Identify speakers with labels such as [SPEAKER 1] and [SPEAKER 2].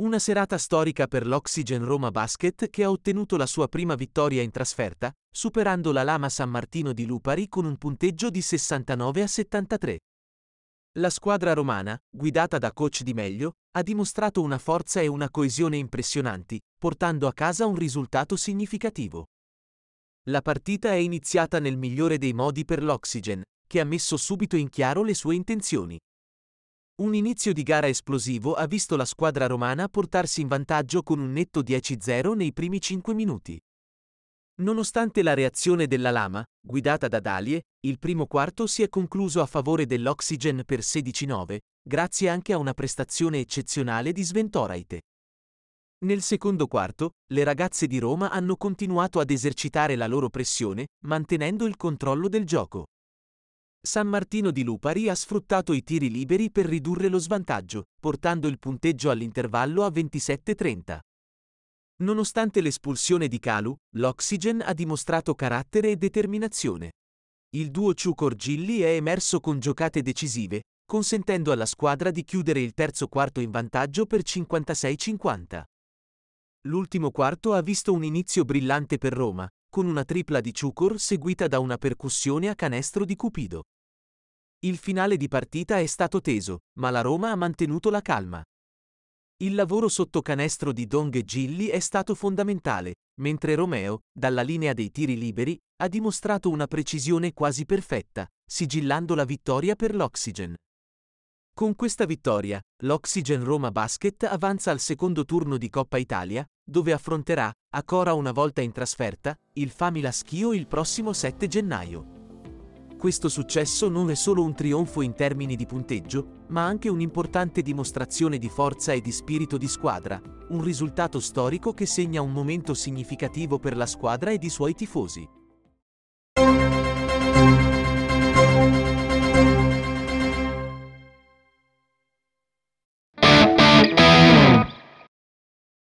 [SPEAKER 1] Una serata storica per l'Oxygen Roma Basket che ha ottenuto la sua prima vittoria in trasferta, superando la Lama San Martino di Lupari con un punteggio di 69 a 73. La squadra romana, guidata da coach Di Meglio, ha dimostrato una forza e una coesione impressionanti, portando a casa un risultato significativo. La partita è iniziata nel migliore dei modi per l'Oxygen, che ha messo subito in chiaro le sue intenzioni. Un inizio di gara esplosivo ha visto la squadra romana portarsi in vantaggio con un netto 10-0 nei primi 5 minuti. Nonostante la reazione della Lama, guidata da Dalie, il primo quarto si è concluso a favore dell'Oxygen per 16-9, grazie anche a una prestazione eccezionale di Sventoraite. Nel secondo quarto, le ragazze di Roma hanno continuato ad esercitare la loro pressione, mantenendo il controllo del gioco. San Martino di Lupari ha sfruttato i tiri liberi per ridurre lo svantaggio, portando il punteggio all'intervallo a 27-30. Nonostante l'espulsione di Calu, l'Oxygen ha dimostrato carattere e determinazione. Il duo Ciucor-Gilli è emerso con giocate decisive, consentendo alla squadra di chiudere il terzo quarto in vantaggio per 56-50. L'ultimo quarto ha visto un inizio brillante per Roma, con una tripla di Ciucor seguita da una percussione a canestro di Cupido. Il finale di partita è stato teso, ma la Roma ha mantenuto la calma. Il lavoro sotto canestro di Dong e Gilli è stato fondamentale, mentre Romeo, dalla linea dei tiri liberi, ha dimostrato una precisione quasi perfetta, sigillando la vittoria per l'Oxygen. Con questa vittoria, l'Oxygen Roma Basket avanza al secondo turno di Coppa Italia, dove affronterà, ancora una volta in trasferta, il Famila Schio il prossimo 7 gennaio. Questo successo non è solo un trionfo in termini di punteggio, ma anche un'importante dimostrazione di forza e di spirito di squadra, un risultato storico che segna un momento significativo per la squadra ed i suoi tifosi.